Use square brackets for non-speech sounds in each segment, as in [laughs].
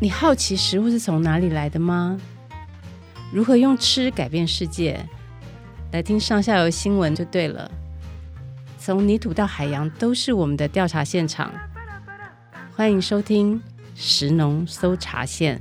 你好奇食物是从哪里来的吗？如何用吃改变世界？来听上下游新闻就对了。从泥土到海洋，都是我们的调查现场。欢迎收听食农搜查线。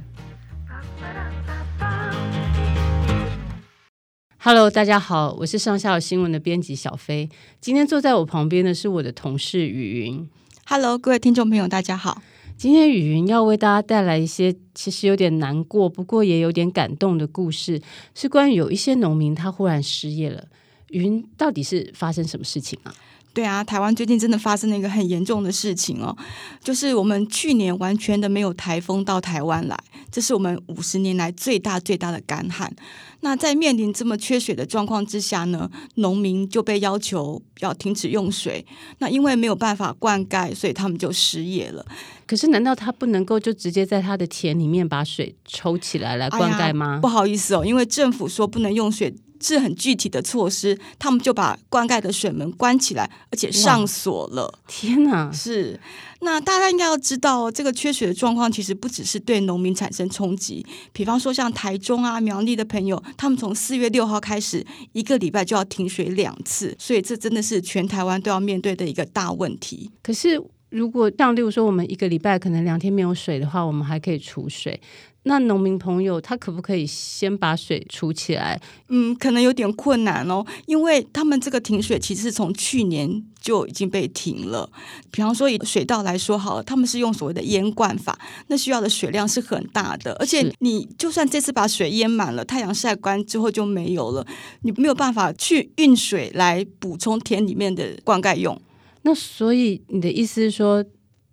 Hello，大家好，我是上下游新闻的编辑小飞。今天坐在我旁边的是我的同事雨云。Hello，各位听众朋友，大家好。今天雨云要为大家带来一些其实有点难过，不过也有点感动的故事，是关于有一些农民他忽然失业了。云到底是发生什么事情啊？对啊，台湾最近真的发生了一个很严重的事情哦，就是我们去年完全的没有台风到台湾来，这是我们五十年来最大最大的干旱。那在面临这么缺水的状况之下呢，农民就被要求要停止用水。那因为没有办法灌溉，所以他们就失业了。可是，难道他不能够就直接在他的田里面把水抽起来来灌溉吗？哎，不好意思哦，因为政府说不能用水。是很具体的措施，他们就把灌溉的水门关起来，而且上锁了。天哪！是，那大家应该要知道，这个缺水的状况其实不只是对农民产生冲击。比方说，像台中啊、苗栗的朋友，他们从四月六号开始，一个礼拜就要停水两次，所以这真的是全台湾都要面对的一个大问题。可是，如果像例如说，我们一个礼拜可能两天没有水的话，我们还可以储水。那农民朋友他可不可以先把水储起来？嗯，可能有点困难哦，因为他们这个停水其实是从去年就已经被停了。比方说以水稻来说好了，他们是用所谓的淹灌法，那需要的水量是很大的，而且你就算这次把水淹满了，太阳晒干之后就没有了，你没有办法去运水来补充田里面的灌溉用。那所以你的意思是说，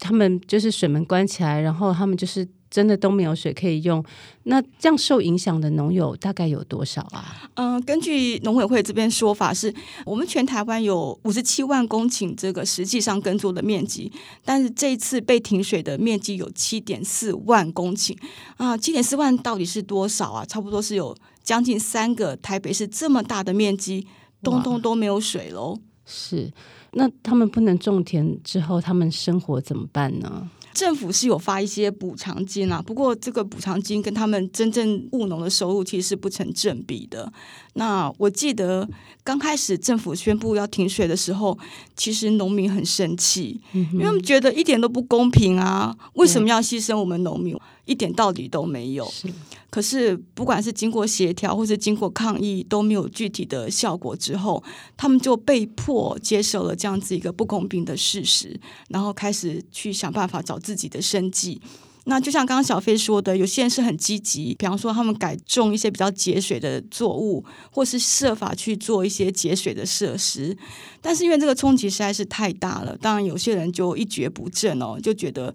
他们就是水门关起来，然后他们就是。真的都没有水可以用，那这样受影响的农友大概有多少啊？嗯、呃，根据农委会这边说法是，我们全台湾有五十七万公顷这个实际上耕作的面积，但是这一次被停水的面积有七点四万公顷啊，七点四万到底是多少啊？差不多是有将近三个台北市这么大的面积，通通都没有水喽。是，那他们不能种田之后，他们生活怎么办呢？政府是有发一些补偿金啊，不过这个补偿金跟他们真正务农的收入其实是不成正比的。那我记得刚开始政府宣布要停水的时候，其实农民很生气，嗯、因为他们觉得一点都不公平啊！为什么要牺牲我们农民？一点道理都没有。是可是不管是经过协调或是经过抗议，都没有具体的效果之后，他们就被迫接受了这样子一个不公平的事实，然后开始去想办法找自己的生计。那就像刚刚小飞说的，有些人是很积极，比方说他们改种一些比较节水的作物，或是设法去做一些节水的设施。但是因为这个冲击实在是太大了，当然有些人就一蹶不振哦，就觉得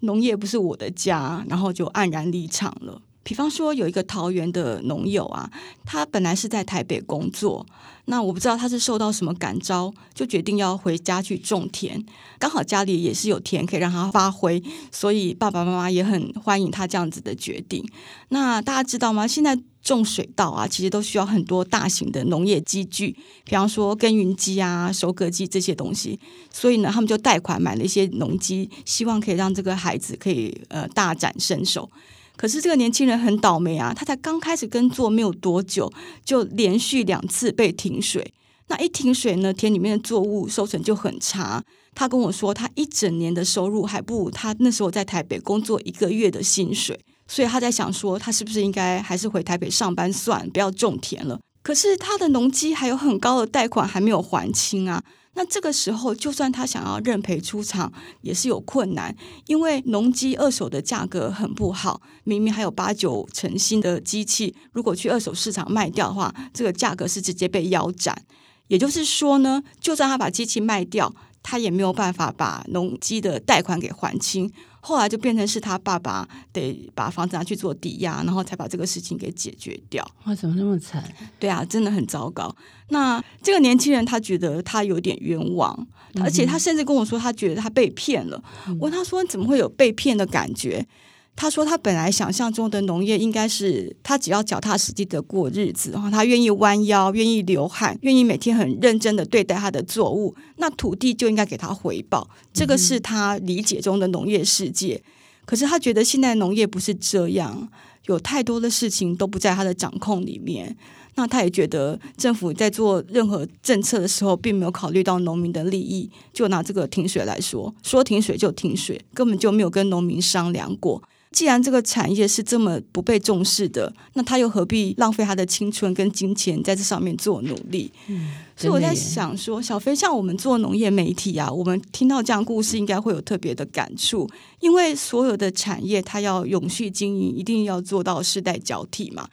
农业不是我的家，然后就黯然离场了。比方说，有一个桃园的农友啊，他本来是在台北工作，那我不知道他是受到什么感召，就决定要回家去种田。刚好家里也是有田可以让他发挥，所以爸爸妈妈也很欢迎他这样子的决定。那大家知道吗？现在种水稻啊，其实都需要很多大型的农业机具，比方说耕耘机啊、收割机这些东西。所以呢，他们就贷款买了一些农机，希望可以让这个孩子可以呃大展身手。可是这个年轻人很倒霉啊，他才刚开始耕作没有多久，就连续两次被停水。那一停水呢，田里面的作物收成就很差。他跟我说，他一整年的收入还不如他那时候在台北工作一个月的薪水。所以他在想说，他是不是应该还是回台北上班算，不要种田了。可是他的农机还有很高的贷款还没有还清啊。那这个时候，就算他想要认赔出厂，也是有困难，因为农机二手的价格很不好，明明还有八九成新的机器，如果去二手市场卖掉的话，这个价格是直接被腰斩。也就是说呢，就算他把机器卖掉，他也没有办法把农机的贷款给还清。后来就变成是他爸爸得把房子拿去做抵押，然后才把这个事情给解决掉。哇，怎么那么惨？对啊，真的很糟糕。那这个年轻人他觉得他有点冤枉，而且他甚至跟我说他觉得他被骗了。嗯、我问他说，怎么会有被骗的感觉？他说：“他本来想象中的农业应该是他只要脚踏实地的过日子，然后他愿意弯腰，愿意流汗，愿意每天很认真的对待他的作物，那土地就应该给他回报。这个是他理解中的农业世界。可是他觉得现在农业不是这样，有太多的事情都不在他的掌控里面。那他也觉得政府在做任何政策的时候，并没有考虑到农民的利益。就拿这个停水来说，说停水就停水，根本就没有跟农民商量过。既然这个产业是这么不被重视的，那他又何必浪费他的青春跟金钱在这上面做努力？嗯，所以我在想说，小飞，像我们做农业媒体啊，我们听到这样故事，应该会有特别的感触，因为所有的产业它要永续经营，一定要做到世代交替嘛。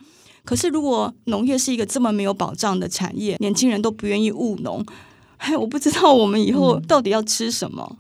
可是如果农业是一个这么没有保障的产业，年轻人都不愿意务农，[laughs] 哎，我不知道我们以后到底要吃什么。嗯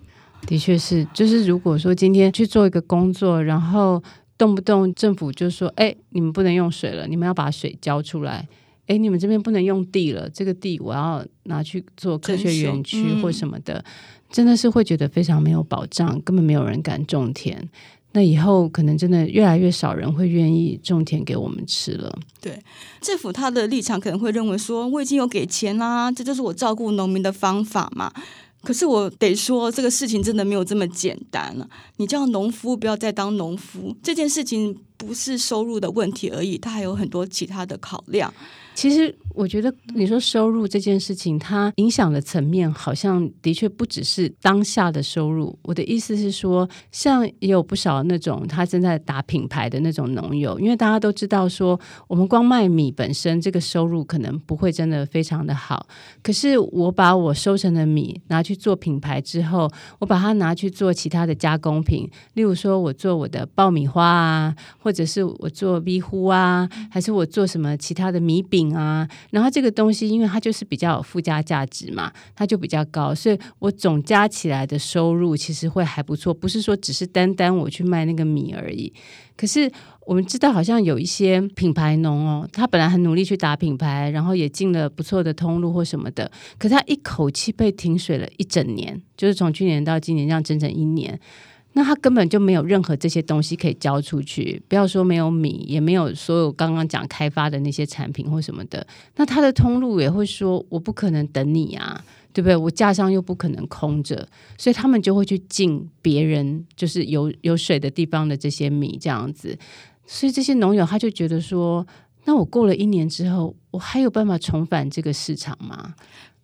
的确是，就是如果说今天去做一个工作，然后动不动政府就说：“哎，你们不能用水了，你们要把水交出来。”哎，你们这边不能用地了，这个地我要拿去做科学园区或什么的，嗯、真的是会觉得非常没有保障，根本没有人敢种田。那以后可能真的越来越少人会愿意种田给我们吃了。对，政府他的立场可能会认为说：“我已经有给钱啦，这就是我照顾农民的方法嘛。”可是我得说，这个事情真的没有这么简单了。你叫农夫不要再当农夫，这件事情不是收入的问题而已，它还有很多其他的考量。其实我觉得你说收入这件事情，它影响的层面好像的确不只是当下的收入。我的意思是说，像也有不少那种他正在打品牌的那种农友，因为大家都知道说，我们光卖米本身这个收入可能不会真的非常的好。可是我把我收成的米拿去做品牌之后，我把它拿去做其他的加工品，例如说我做我的爆米花啊，或者是我做米糊啊，还是我做什么其他的米饼。啊，然后这个东西，因为它就是比较有附加价值嘛，它就比较高，所以我总加起来的收入其实会还不错，不是说只是单单我去卖那个米而已。可是我们知道，好像有一些品牌农哦，他本来很努力去打品牌，然后也进了不错的通路或什么的，可他一口气被停水了一整年，就是从去年到今年这样整整一年。那他根本就没有任何这些东西可以交出去，不要说没有米，也没有所有刚刚讲开发的那些产品或什么的。那他的通路也会说，我不可能等你啊，对不对？我架上又不可能空着，所以他们就会去进别人就是有有水的地方的这些米这样子。所以这些农友他就觉得说，那我过了一年之后，我还有办法重返这个市场吗？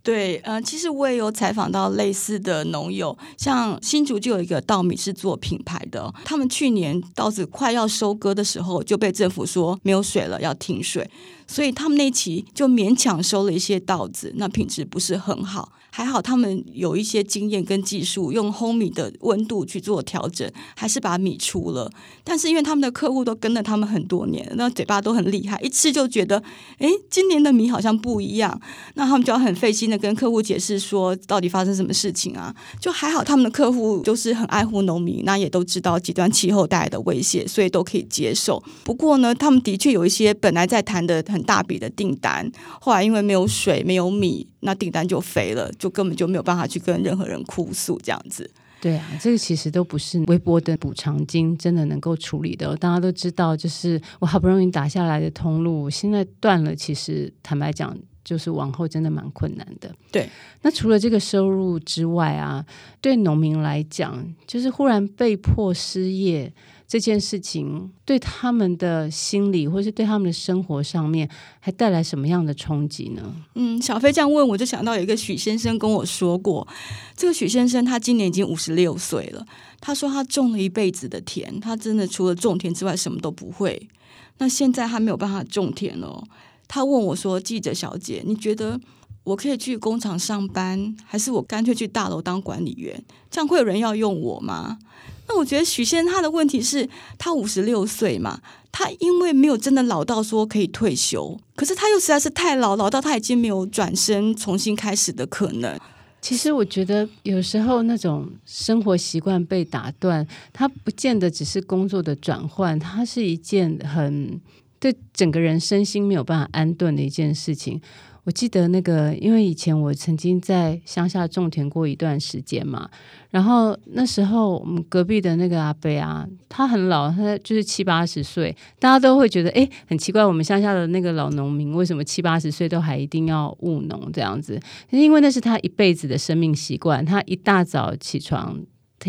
对，嗯，其实我也有采访到类似的农友，像新竹就有一个稻米是做品牌的，他们去年稻子快要收割的时候，就被政府说没有水了，要停水。所以他们那期就勉强收了一些稻子，那品质不是很好。还好他们有一些经验跟技术，用烘米的温度去做调整，还是把米出了。但是因为他们的客户都跟了他们很多年，那嘴巴都很厉害，一吃就觉得，哎，今年的米好像不一样。那他们就要很费心的跟客户解释说，到底发生什么事情啊？就还好他们的客户就是很爱护农民，那也都知道极端气候带来的威胁，所以都可以接受。不过呢，他们的确有一些本来在谈的。很大笔的订单，后来因为没有水、没有米，那订单就飞了，就根本就没有办法去跟任何人哭诉这样子。对啊，这个其实都不是微薄的补偿金真的能够处理的。大家都知道，就是我好不容易打下来的通路，现在断了，其实坦白讲，就是往后真的蛮困难的。对，那除了这个收入之外啊，对农民来讲，就是忽然被迫失业。这件事情对他们的心理，或是对他们的生活上面，还带来什么样的冲击呢？嗯，小飞这样问，我就想到有一个许先生跟我说过，这个许先生他今年已经五十六岁了。他说他种了一辈子的田，他真的除了种田之外什么都不会。那现在他没有办法种田了。他问我说：“记者小姐，你觉得我可以去工厂上班，还是我干脆去大楼当管理员？这样会有人要用我吗？”那我觉得许先生他的问题是他五十六岁嘛，他因为没有真的老到说可以退休，可是他又实在是太老，老到他已经没有转身重新开始的可能。其实我觉得有时候那种生活习惯被打断，他不见得只是工作的转换，它是一件很对整个人身心没有办法安顿的一件事情。我记得那个，因为以前我曾经在乡下种田过一段时间嘛，然后那时候我们隔壁的那个阿伯啊，他很老，他就是七八十岁，大家都会觉得诶，很奇怪，我们乡下的那个老农民为什么七八十岁都还一定要务农这样子？因为那是他一辈子的生命习惯，他一大早起床。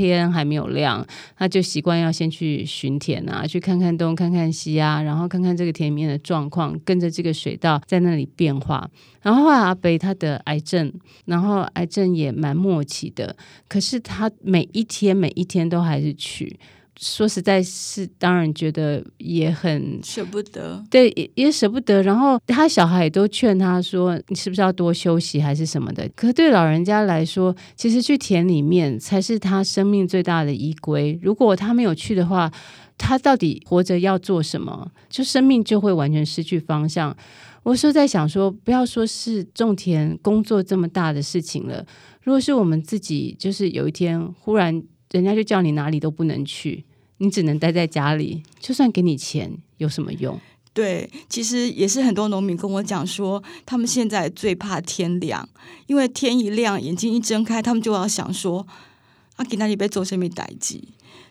天还没有亮，他就习惯要先去巡田啊，去看看东，看看西啊，然后看看这个田里面的状况，跟着这个水稻在那里变化。然后后来阿北他得癌症，然后癌症也蛮末期的，可是他每一天每一天都还是去。说实在是，当然觉得也很舍不得，对，也也舍不得。然后他小孩也都劝他说：“你是不是要多休息，还是什么的？”可对老人家来说，其实去田里面才是他生命最大的依归。如果他没有去的话，他到底活着要做什么？就生命就会完全失去方向。我说在想说，不要说是种田工作这么大的事情了，如果是我们自己，就是有一天忽然。人家就叫你哪里都不能去，你只能待在家里。就算给你钱，有什么用？对，其实也是很多农民跟我讲说，他们现在最怕天亮，因为天一亮，眼睛一睁开，他们就要想说：“阿，给那里被做什么代志？”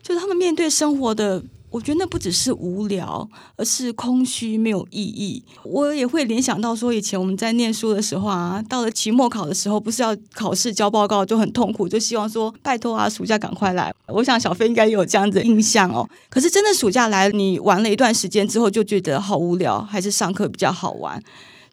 就是他们面对生活的。我觉得那不只是无聊，而是空虚，没有意义。我也会联想到说，以前我们在念书的时候啊，到了期末考的时候，不是要考试交报告，就很痛苦，就希望说拜托啊，暑假赶快来。我想小飞应该也有这样子的印象哦。可是真的暑假来，你玩了一段时间之后，就觉得好无聊，还是上课比较好玩。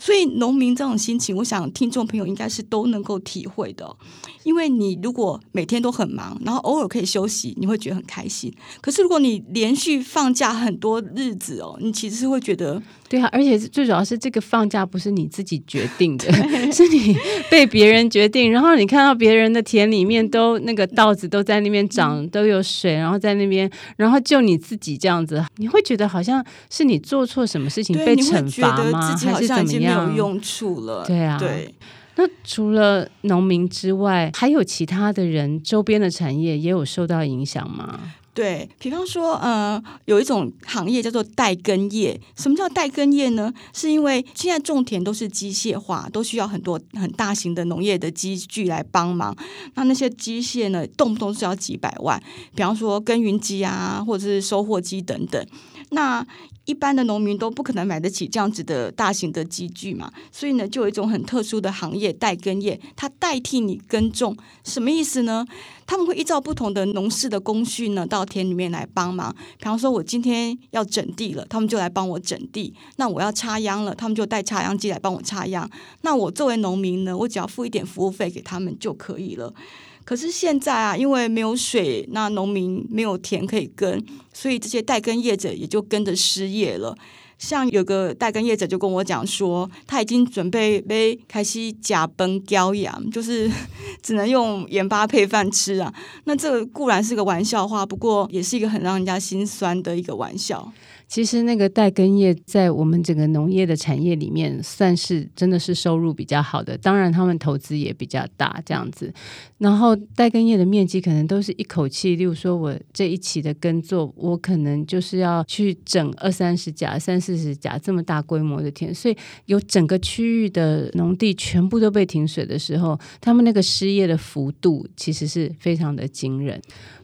所以农民这种心情，我想听众朋友应该是都能够体会的。因为你如果每天都很忙，然后偶尔可以休息，你会觉得很开心。可是如果你连续放假很多日子哦，你其实是会觉得，对啊，而且最主要是这个放假不是你自己决定的，[laughs] 是你被别人决定。然后你看到别人的田里面都那个稻子都在那边长，都有水，然后在那边，然后就你自己这样子，你会觉得好像是你做错什么事情被惩罚吗？还是怎么样？没有用处了。对啊，对。那除了农民之外，还有其他的人，周边的产业也有受到影响吗？对，比方说，呃，有一种行业叫做代耕业。什么叫代耕业呢？是因为现在种田都是机械化，都需要很多很大型的农业的机具来帮忙。那那些机械呢，动不动是要几百万。比方说耕耘机啊，或者是收获机等等。那一般的农民都不可能买得起这样子的大型的机具嘛，所以呢，就有一种很特殊的行业——代耕业，它代替你耕种，什么意思呢？他们会依照不同的农事的工序呢，到田里面来帮忙。比方说，我今天要整地了，他们就来帮我整地；那我要插秧了，他们就带插秧机来帮我插秧。那我作为农民呢，我只要付一点服务费给他们就可以了。可是现在啊，因为没有水，那农民没有田可以耕，所以这些代耕业者也就跟着失业了。像有个代耕业者就跟我讲说，他已经准备被开始假崩胶养，就是只能用盐巴配饭吃啊。那这个固然是个玩笑话，不过也是一个很让人家心酸的一个玩笑。其实那个代耕业在我们整个农业的产业里面，算是真的是收入比较好的。当然，他们投资也比较大，这样子。然后代耕业的面积可能都是一口气，例如说我这一期的耕作，我可能就是要去整二三十甲、三四十甲这么大规模的田，所以有整个区域的农地全部都被停水的时候，他们那个失业的幅度其实是非常的惊人。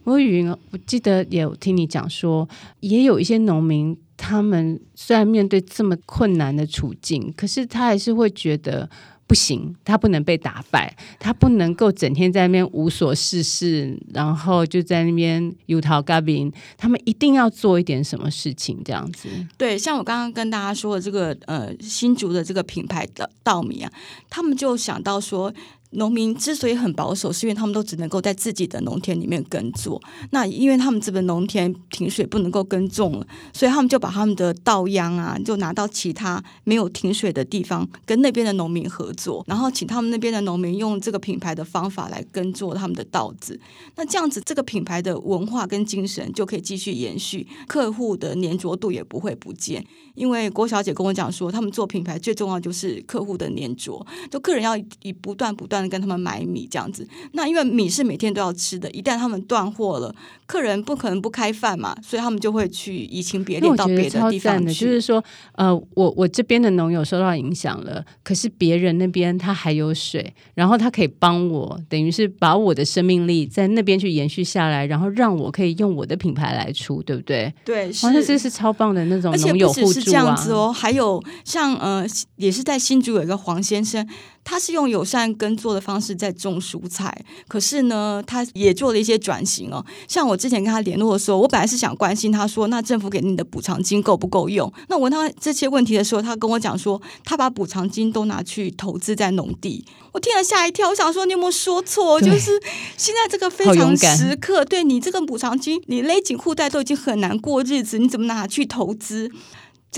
我雨云，我记得有听你讲说，也有一些农民，他们虽然面对这么困难的处境，可是他还是会觉得不行，他不能被打败，他不能够整天在那边无所事事，然后就在那边油桃嘎饼，他们一定要做一点什么事情，这样子。对，像我刚刚跟大家说的这个呃新竹的这个品牌的稻米啊，他们就想到说。农民之所以很保守，是因为他们都只能够在自己的农田里面耕作。那因为他们这个农田停水不能够耕种了，所以他们就把他们的稻秧啊，就拿到其他没有停水的地方，跟那边的农民合作，然后请他们那边的农民用这个品牌的方法来耕作他们的稻子。那这样子，这个品牌的文化跟精神就可以继续延续，客户的粘着度也不会不见。因为郭小姐跟我讲说，他们做品牌最重要就是客户的粘着，就客人要以不断不断。跟他们买米这样子，那因为米是每天都要吃的，一旦他们断货了，客人不可能不开饭嘛，所以他们就会去移情别恋到别的地方去。就是说，呃，我我这边的农友受到影响了，可是别人那边他还有水，然后他可以帮我，等于是把我的生命力在那边去延续下来，然后让我可以用我的品牌来出，对不对？对，是，那这是超棒的那种农友互助啊。而且不只是这样子哦，还有像呃，也是在新竹有一个黄先生，他是用友善耕作的方式在种蔬菜，可是呢，他也做了一些转型哦。像我之前跟他联络的时候，我本来是想关心他说，那政府给你的补偿金够不够用？那我问他这些问题的时候，他跟我讲说，他把补偿金都拿去投资在农地。我听了吓一跳，我想说你有没有说错？就是现在这个非常时刻，对你这个补偿金，你勒紧裤带都已经很难过日子，你怎么拿去投资？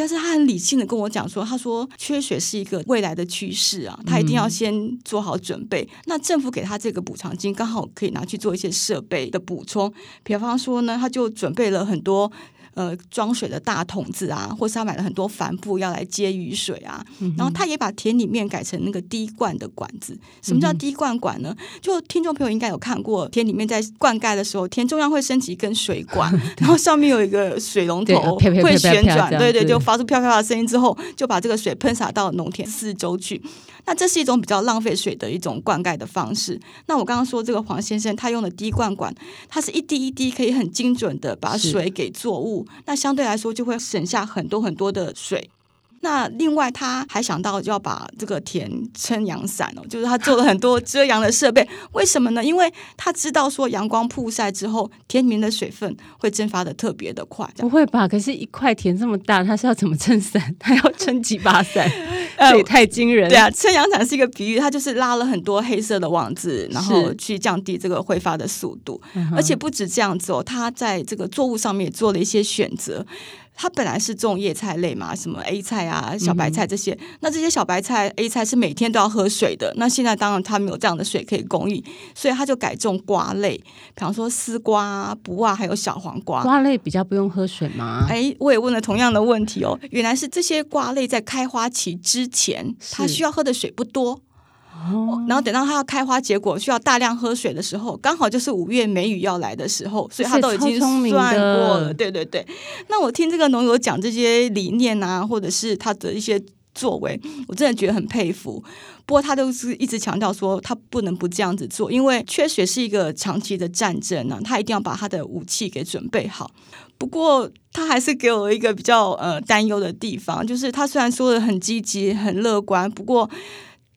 但是他很理性的跟我讲说，他说缺血是一个未来的趋势啊，他一定要先做好准备。嗯、那政府给他这个补偿金，刚好可以拿去做一些设备的补充，比方说呢，他就准备了很多。呃，装水的大桶子啊，或是他买了很多帆布要来接雨水啊。嗯、然后他也把田里面改成那个滴灌的管子。什么叫滴灌管呢？嗯、就听众朋友应该有看过，田里面在灌溉的时候，田中央会升起一根水管，[laughs] 然后上面有一个水龙头会旋转，对对，就发出飘飘的声音之后，就把这个水喷洒到农田四周去。那这是一种比较浪费水的一种灌溉的方式。那我刚刚说这个黄先生他用的滴灌管，它是一滴一滴可以很精准的把水给作物，那相对来说就会省下很多很多的水。那另外他还想到就要把这个田撑阳伞哦，就是他做了很多遮阳的设备。为什么呢？因为他知道说阳光曝晒之后，田里面的水分会蒸发的特别的快。不会吧？可是一块田这么大，他是要怎么撑伞？[laughs] 他要撑几把伞？[laughs] 这也太惊人了。对啊，撑阳伞是一个比喻，他就是拉了很多黑色的网子，然后去降低这个挥发的速度。而且不止这样子哦，他在这个作物上面也做了一些选择。它本来是种叶菜类嘛，什么 A 菜啊、小白菜这些。嗯、那这些小白菜、A 菜是每天都要喝水的。那现在当然它没有这样的水可以供应，所以它就改种瓜类，比方说丝瓜、卜啊，还有小黄瓜。瓜类比较不用喝水吗？哎，我也问了同样的问题哦。原来是这些瓜类在开花期之前，它需要喝的水不多。哦，然后等到它要开花结果，需要大量喝水的时候，刚好就是五月梅雨要来的时候，所以它都已经算过了。对对对，那我听这个农友讲这些理念啊，或者是他的一些作为，我真的觉得很佩服。不过他都是一直强调说，他不能不这样子做，因为缺水是一个长期的战争呢、啊，他一定要把他的武器给准备好。不过他还是给我一个比较呃担忧的地方，就是他虽然说的很积极、很乐观，不过。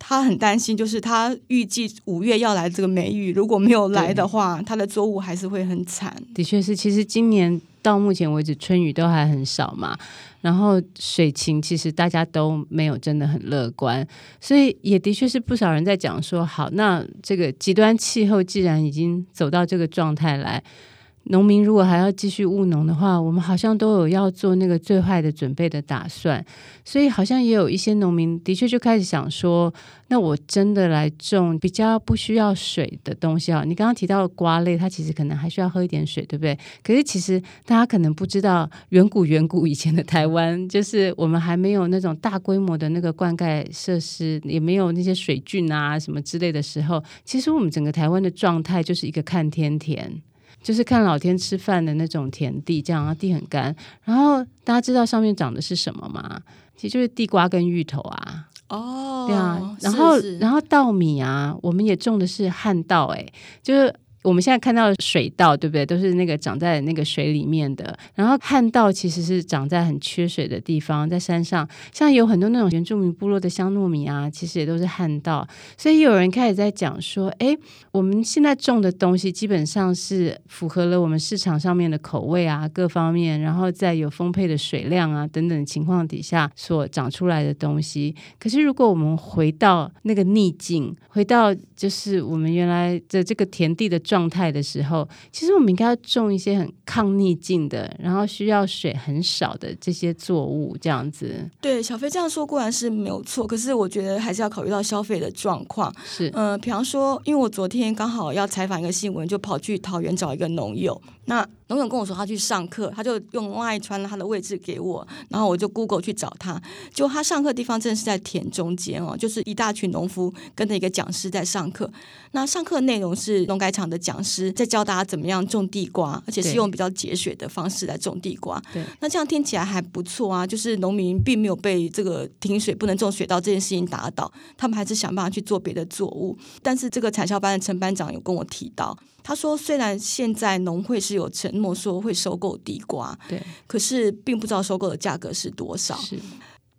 他很担心，就是他预计五月要来这个梅雨，如果没有来的话，他的作物还是会很惨。的确是，其实今年到目前为止春雨都还很少嘛，然后水情其实大家都没有真的很乐观，所以也的确是不少人在讲说，好，那这个极端气候既然已经走到这个状态来。农民如果还要继续务农的话，我们好像都有要做那个最坏的准备的打算，所以好像也有一些农民的确就开始想说，那我真的来种比较不需要水的东西啊。你刚刚提到瓜类，它其实可能还需要喝一点水，对不对？可是其实大家可能不知道，远古远古以前的台湾，就是我们还没有那种大规模的那个灌溉设施，也没有那些水圳啊什么之类的时候，其实我们整个台湾的状态就是一个看天田。就是看老天吃饭的那种田地，这样啊，地很干。然后大家知道上面长的是什么吗？其实就是地瓜跟芋头啊。哦，对啊。然后，然后稻米啊，我们也种的是旱稻，哎，就是。我们现在看到的水稻，对不对？都是那个长在那个水里面的。然后旱稻其实是长在很缺水的地方，在山上。像有很多那种原住民部落的香糯米啊，其实也都是旱稻。所以有人开始在讲说，哎，我们现在种的东西基本上是符合了我们市场上面的口味啊，各方面，然后在有丰沛的水量啊等等情况底下所长出来的东西。可是如果我们回到那个逆境，回到就是我们原来的这个田地的。状态的时候，其实我们应该要种一些很抗逆境的，然后需要水很少的这些作物，这样子。对，小飞这样说固然是没有错，可是我觉得还是要考虑到消费的状况。是，嗯、呃，比方说，因为我昨天刚好要采访一个新闻，就跑去桃园找一个农友。那农友跟我说，他去上课，他就用 LINE 传了他的位置给我，然后我就 Google 去找他。就他上课的地方，真的是在田中间哦，就是一大群农夫跟着一个讲师在上课。那上课内容是农改场的讲师在教大家怎么样种地瓜，而且是用比较节水的方式来种地瓜。对，那这样听起来还不错啊，就是农民并没有被这个停水不能种水稻这件事情打倒，他们还是想办法去做别的作物。但是这个产销班的陈班长有跟我提到。他说：“虽然现在农会是有承诺说会收购地瓜，对，可是并不知道收购的价格是多少。是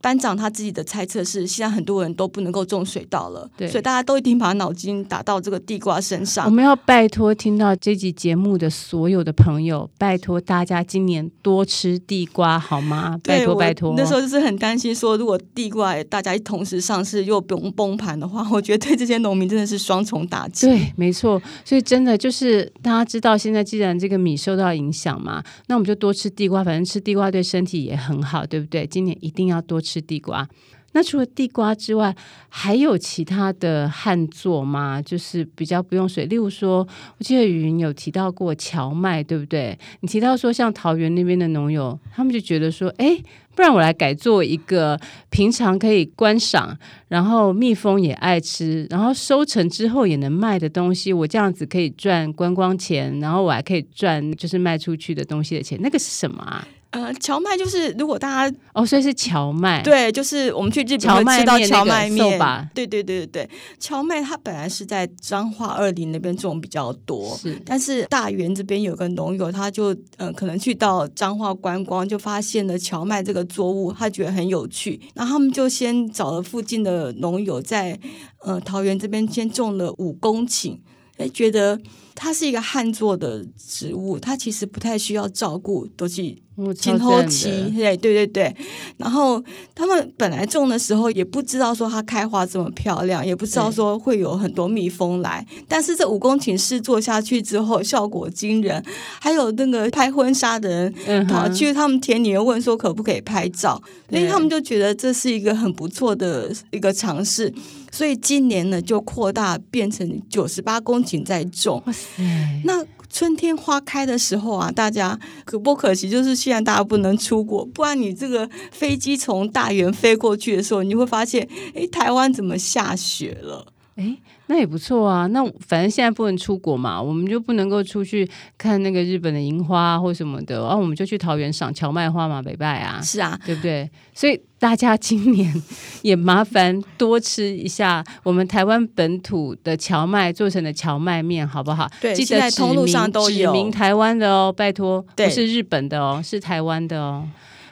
班长他自己的猜测是，现在很多人都不能够种水稻了，对，所以大家都一定把脑筋打到这个地瓜身上。我们要拜托听到这集节目的所有的朋友，拜托大家今年多吃地瓜好吗？[laughs] 拜托拜托。那时候就是很担心说，如果地瓜大家一同时上市又崩崩盘的话，我觉得对这些农民真的是双重打击。对，没错。所以真的就是大家知道，现在既然这个米受到影响嘛，那我们就多吃地瓜，反正吃地瓜对身体也很好，对不对？今年一定要多吃吃地瓜。那除了地瓜之外，还有其他的旱作吗？就是比较不用水，例如说，我记得语音有提到过荞麦，对不对？你提到说，像桃园那边的农友，他们就觉得说，哎，不然我来改做一个平常可以观赏，然后蜜蜂也爱吃，然后收成之后也能卖的东西，我这样子可以赚观光钱，然后我还可以赚就是卖出去的东西的钱，那个是什么啊？呃，荞麦就是如果大家哦，所以是荞麦，对，就是我们去日本会吃到荞麦面吧？对对对对对，荞麦它本来是在彰化二林那边种比较多，是，但是大园这边有个农友，他就呃可能去到彰化观光，就发现了荞麦这个作物，他觉得很有趣，然后他们就先找了附近的农友在呃桃园这边先种了五公顷，哎，觉得它是一个旱作的植物，它其实不太需要照顾，都是。前后期，对对对对，然后他们本来种的时候也不知道说它开花这么漂亮，也不知道说会有很多蜜蜂来。但是这五公顷试做下去之后，效果惊人。还有那个拍婚纱的人跑去他们田里面问说可不可以拍照，所以他们就觉得这是一个很不错的一个尝试。所以今年呢就扩大变成九十八公顷在种。哇塞！那。春天花开的时候啊，大家可不可惜？就是现在大家不能出国，不然你这个飞机从大原飞过去的时候，你会发现，哎，台湾怎么下雪了？哎。那也不错啊，那反正现在不能出国嘛，我们就不能够出去看那个日本的樱花或什么的，然后我们就去桃园赏荞麦花嘛，北拜啊，是啊，对不对？所以大家今年 [laughs] 也麻烦多吃一下我们台湾本土的荞麦做成的荞麦面，好不好？对，记得通路上都有，指明台湾的哦，拜托，不是日本的哦，是台湾的哦。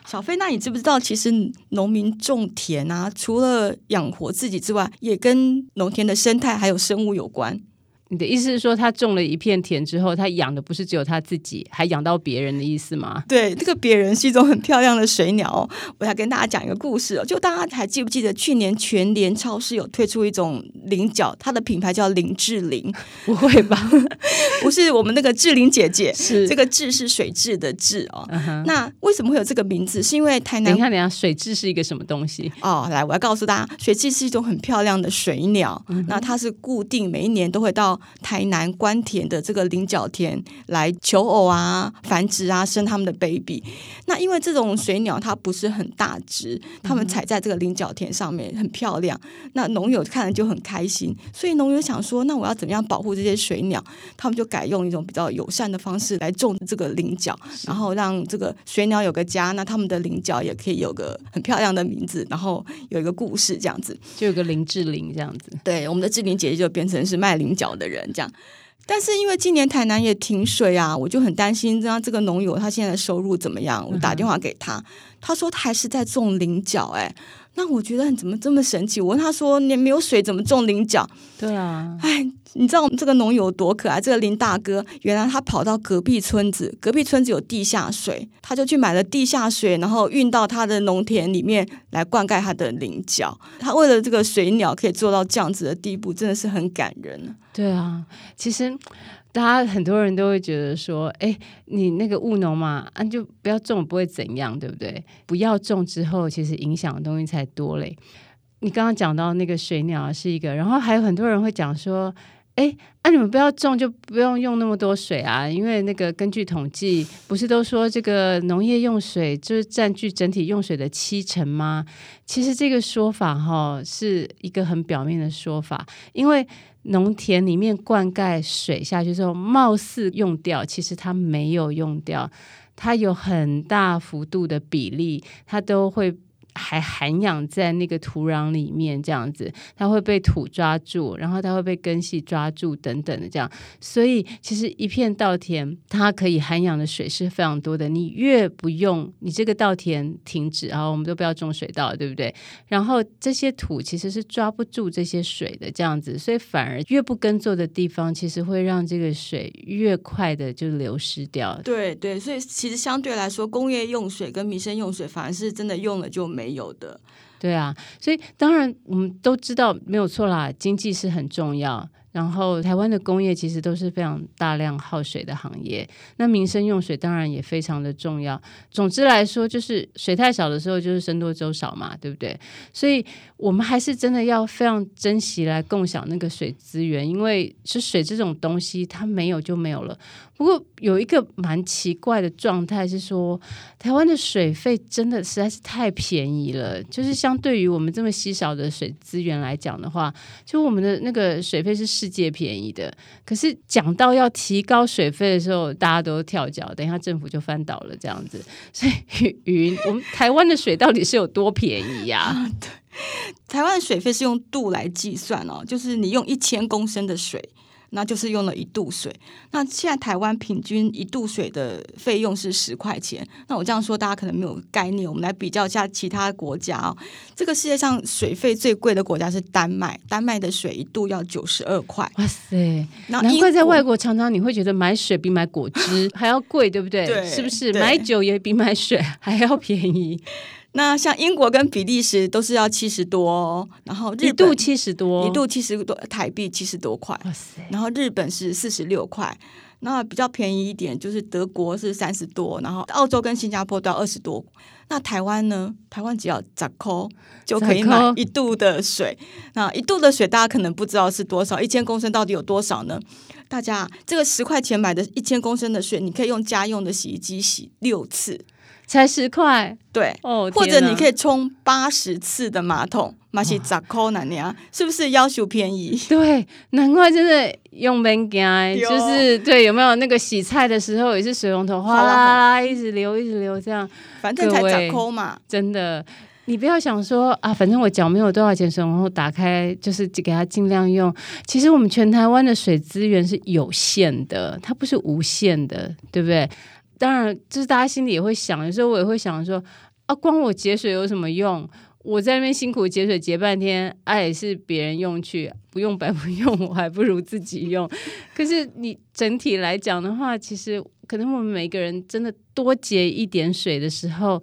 小飞，那你知不知道，其实农民种田啊，除了养活自己之外，也跟农田的生态还有生物有关。你的意思是说，他种了一片田之后，他养的不是只有他自己，还养到别人的意思吗？对，这个别人是一种很漂亮的水鸟哦。我要跟大家讲一个故事哦，就大家还记不记得去年全联超市有推出一种菱角，它的品牌叫林志玲？不会吧？不是我们那个志玲姐姐，是这个志是水质的志哦。Uh -huh. 那为什么会有这个名字？是因为台南？你看，等下，水质是一个什么东西？哦，来，我要告诉大家，水质是一种很漂亮的水鸟。Uh. 那它是固定每一年都会到台南。关田的这个菱角田来求偶啊、繁殖啊、生他们的 baby。那因为这种水鸟它不是很大只，它们踩在这个菱角田上面很漂亮。那农友看了就很开心，所以农友想说，那我要怎么样保护这些水鸟？他们就改用一种比较友善的方式来种这个菱角，然后让这个水鸟有个家。那他们的菱角也可以有个很漂亮的名字，然后有一个故事这样子，就有个林志玲这样子。对，我们的志玲姐姐就变成是卖菱角的人这样。但是因为今年台南也停水啊，我就很担心，这样这个农友他现在的收入怎么样？我打电话给他，他说他还是在种菱角，哎。那我觉得你怎么这么神奇？我问他说：“你没有水怎么种菱角？”对啊，哎，你知道我们这个农友多可爱？这个林大哥，原来他跑到隔壁村子，隔壁村子有地下水，他就去买了地下水，然后运到他的农田里面来灌溉他的菱角。他为了这个水鸟可以做到这样子的地步，真的是很感人。对啊，其实。大家很多人都会觉得说，哎，你那个务农嘛，啊，就不要种，不会怎样，对不对？不要种之后，其实影响的东西才多嘞。你刚刚讲到那个水鸟是一个，然后还有很多人会讲说，哎，啊，你们不要种，就不用用那么多水啊，因为那个根据统计，不是都说这个农业用水就是占据整体用水的七成吗？其实这个说法哈是一个很表面的说法，因为。农田里面灌溉水下去之后，貌似用掉，其实它没有用掉，它有很大幅度的比例，它都会还涵养在那个土壤里面，这样子，它会被土抓住，然后它会被根系抓住等等的这样。所以其实一片稻田，它可以涵养的水是非常多的。你越不用，你这个稻田停止啊，我们都不要种水稻，对不对？然后这些土其实是抓不住这些水的，这样子，所以反而越不耕作的地方，其实会让这个水越快的就流失掉。对对，所以其实相对来说，工业用水跟民生用水，反而是真的用了就没。没有的，对啊，所以当然我们都知道没有错啦，经济是很重要。然后台湾的工业其实都是非常大量耗水的行业，那民生用水当然也非常的重要。总之来说，就是水太少的时候，就是僧多粥少嘛，对不对？所以我们还是真的要非常珍惜来共享那个水资源，因为是水这种东西，它没有就没有了。不过有一个蛮奇怪的状态是说，台湾的水费真的实在是太便宜了，就是相对于我们这么稀少的水资源来讲的话，就我们的那个水费是世界便宜的。可是讲到要提高水费的时候，大家都跳脚，等一下政府就翻倒了这样子。所以云，我们台湾的水到底是有多便宜呀？[laughs] 对，台湾的水费是用度来计算哦，就是你用一千公升的水。那就是用了一度水。那现在台湾平均一度水的费用是十块钱。那我这样说，大家可能没有概念。我们来比较一下其他国家哦。这个世界上水费最贵的国家是丹麦，丹麦的水一度要九十二块。哇塞！难怪在外国常常你会觉得买水比买果汁 [laughs] 还要贵，对不对？对，是不是？买酒也比买水 [laughs] 还要便宜。那像英国跟比利时都是要七十多，哦，然后日本一度七十多，一度七十多台币七十多块！然后日本是四十六块，那比较便宜一点就是德国是三十多，然后澳洲跟新加坡都要二十多。那台湾呢？台湾只要十块就可以买一度的水。那一度的水大家可能不知道是多少，一千公升到底有多少呢？大家这个十块钱买的一千公升的水，你可以用家用的洗衣机洗六次。才十块，对，哦，或者你可以冲八十次的马桶，马是十块那样，是不是要求便宜？对，难怪真的用免惊，就是对，有没有那个洗菜的时候也是水龙头哗啦啦啦一直流一直流这样，反正才咋抠嘛，真的，你不要想说啊，反正我缴没有多少钱，水龙头打开就是给它尽量用。其实我们全台湾的水资源是有限的，它不是无限的，对不对？当然，就是大家心里也会想，有时候我也会想说，啊，光我节水有什么用？我在那边辛苦节水节半天，爱、也是别人用去，不用白不用，我还不如自己用。[laughs] 可是你整体来讲的话，其实可能我们每个人真的多节一点水的时候。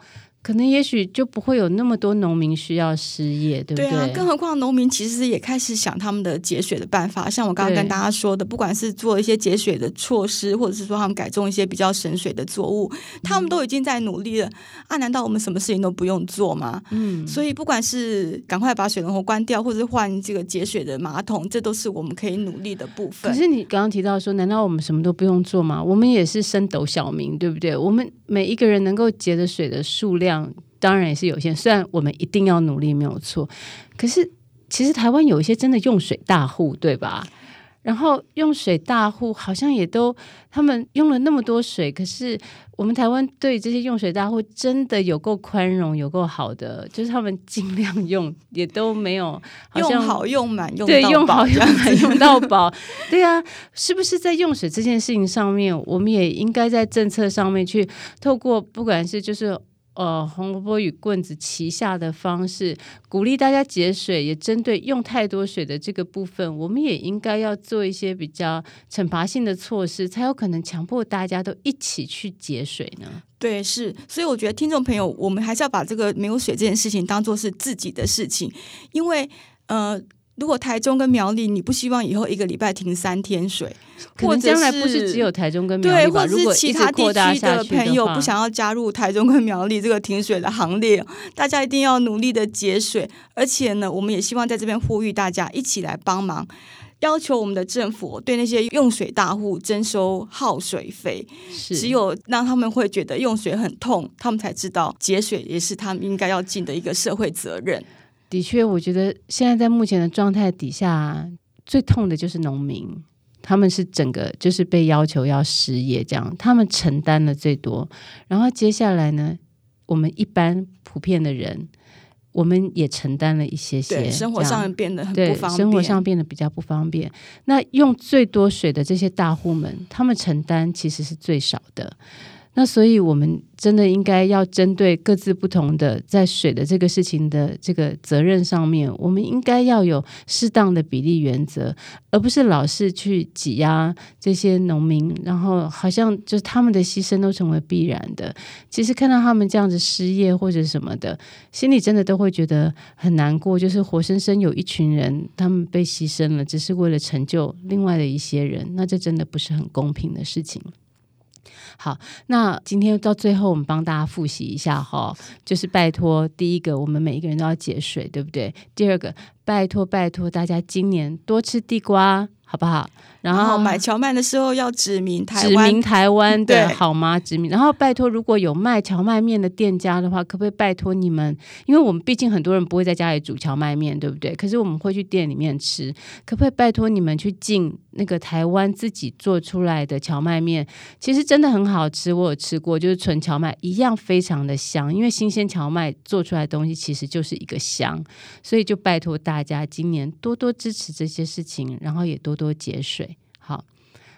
可能也许就不会有那么多农民需要失业，对不对？对啊，更何况农民其实也开始想他们的节水的办法。像我刚刚跟大家说的，不管是做一些节水的措施，或者是说他们改种一些比较省水的作物，他们都已经在努力了。啊，难道我们什么事情都不用做吗？嗯，所以不管是赶快把水龙头关掉，或者是换这个节水的马桶，这都是我们可以努力的部分。可是你刚刚提到说，难道我们什么都不用做吗？我们也是升斗小民，对不对？我们每一个人能够节的水的数量。当然也是有限，虽然我们一定要努力，没有错。可是其实台湾有一些真的用水大户，对吧？然后用水大户好像也都他们用了那么多水，可是我们台湾对这些用水大户真的有够宽容，有够好的，就是他们尽量用，也都没有用好用满用对用好用满用到 [laughs] 饱。对啊，是不是在用水这件事情上面，我们也应该在政策上面去透过不管是就是。呃，红萝卜与棍子旗下的方式，鼓励大家节水，也针对用太多水的这个部分，我们也应该要做一些比较惩罚性的措施，才有可能强迫大家都一起去节水呢。对，是，所以我觉得听众朋友，我们还是要把这个没有水这件事情当做是自己的事情，因为呃。如果台中跟苗栗，你不希望以后一个礼拜停三天水，或者将来不是只有台中跟苗栗，对，或者是其他地区的朋友不想要加入台中跟苗栗这个停水的行列，大家一定要努力的节水。而且呢，我们也希望在这边呼吁大家一起来帮忙，要求我们的政府对那些用水大户征收耗水费。只有让他们会觉得用水很痛，他们才知道节水也是他们应该要尽的一个社会责任。的确，我觉得现在在目前的状态底下，最痛的就是农民，他们是整个就是被要求要失业，这样他们承担了最多。然后接下来呢，我们一般普遍的人，我们也承担了一些些，生活上变得很不方便，生活上变得比较不方便。那用最多水的这些大户们，他们承担其实是最少的。那所以，我们真的应该要针对各自不同的在水的这个事情的这个责任上面，我们应该要有适当的比例原则，而不是老是去挤压这些农民，然后好像就是他们的牺牲都成为必然的。其实看到他们这样子失业或者什么的，心里真的都会觉得很难过。就是活生生有一群人，他们被牺牲了，只是为了成就另外的一些人，那这真的不是很公平的事情。好，那今天到最后，我们帮大家复习一下哈，就是拜托，第一个，我们每一个人都要节水，对不对？第二个，拜托拜托大家今年多吃地瓜，好不好？然后，买荞麦的时候要指明台湾，指明台湾的好吗？指明。然后拜托，如果有卖荞麦面的店家的话，可不可以拜托你们？因为我们毕竟很多人不会在家里煮荞麦面，对不对？可是我们会去店里面吃，可不可以拜托你们去进那个台湾自己做出来的荞麦面？其实真的很好吃，我有吃过，就是纯荞麦一样非常的香，因为新鲜荞麦做出来的东西其实就是一个香，所以就拜托大家今年多多支持这些事情，然后也多多节水。好，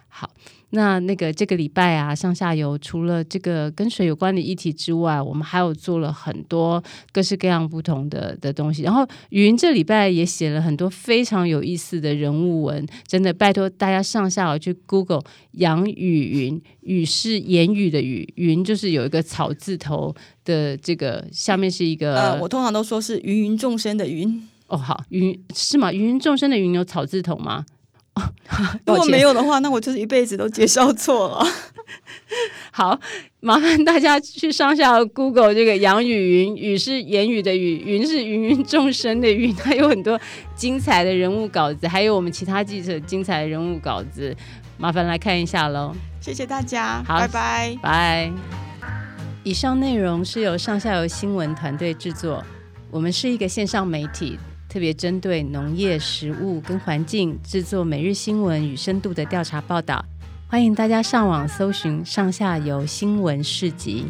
好，那那个这个礼拜啊，上下游除了这个跟水有关的议题之外，我们还有做了很多各式各样不同的的东西。然后云这礼拜也写了很多非常有意思的人物文，真的拜托大家上下游去 Google 杨雨云，雨是言语的雨，云就是有一个草字头的这个下面是一个，呃，我通常都说是芸芸众生的芸。哦，好，芸是吗？芸芸众生的芸有草字头吗？[laughs] 哦，如果没有的话，那我就是一辈子都介绍错了。[laughs] 好，麻烦大家去上下 Google 这个杨雨云，雨是言语的雨，云是芸芸众生的云，它有很多精彩的人物稿子，还有我们其他记者精彩的人物稿子，麻烦来看一下喽。谢谢大家，好，拜拜，拜。以上内容是由上下游新闻团队制作，我们是一个线上媒体。特别针对农业、食物跟环境制作每日新闻与深度的调查报道，欢迎大家上网搜寻上下游新闻市集。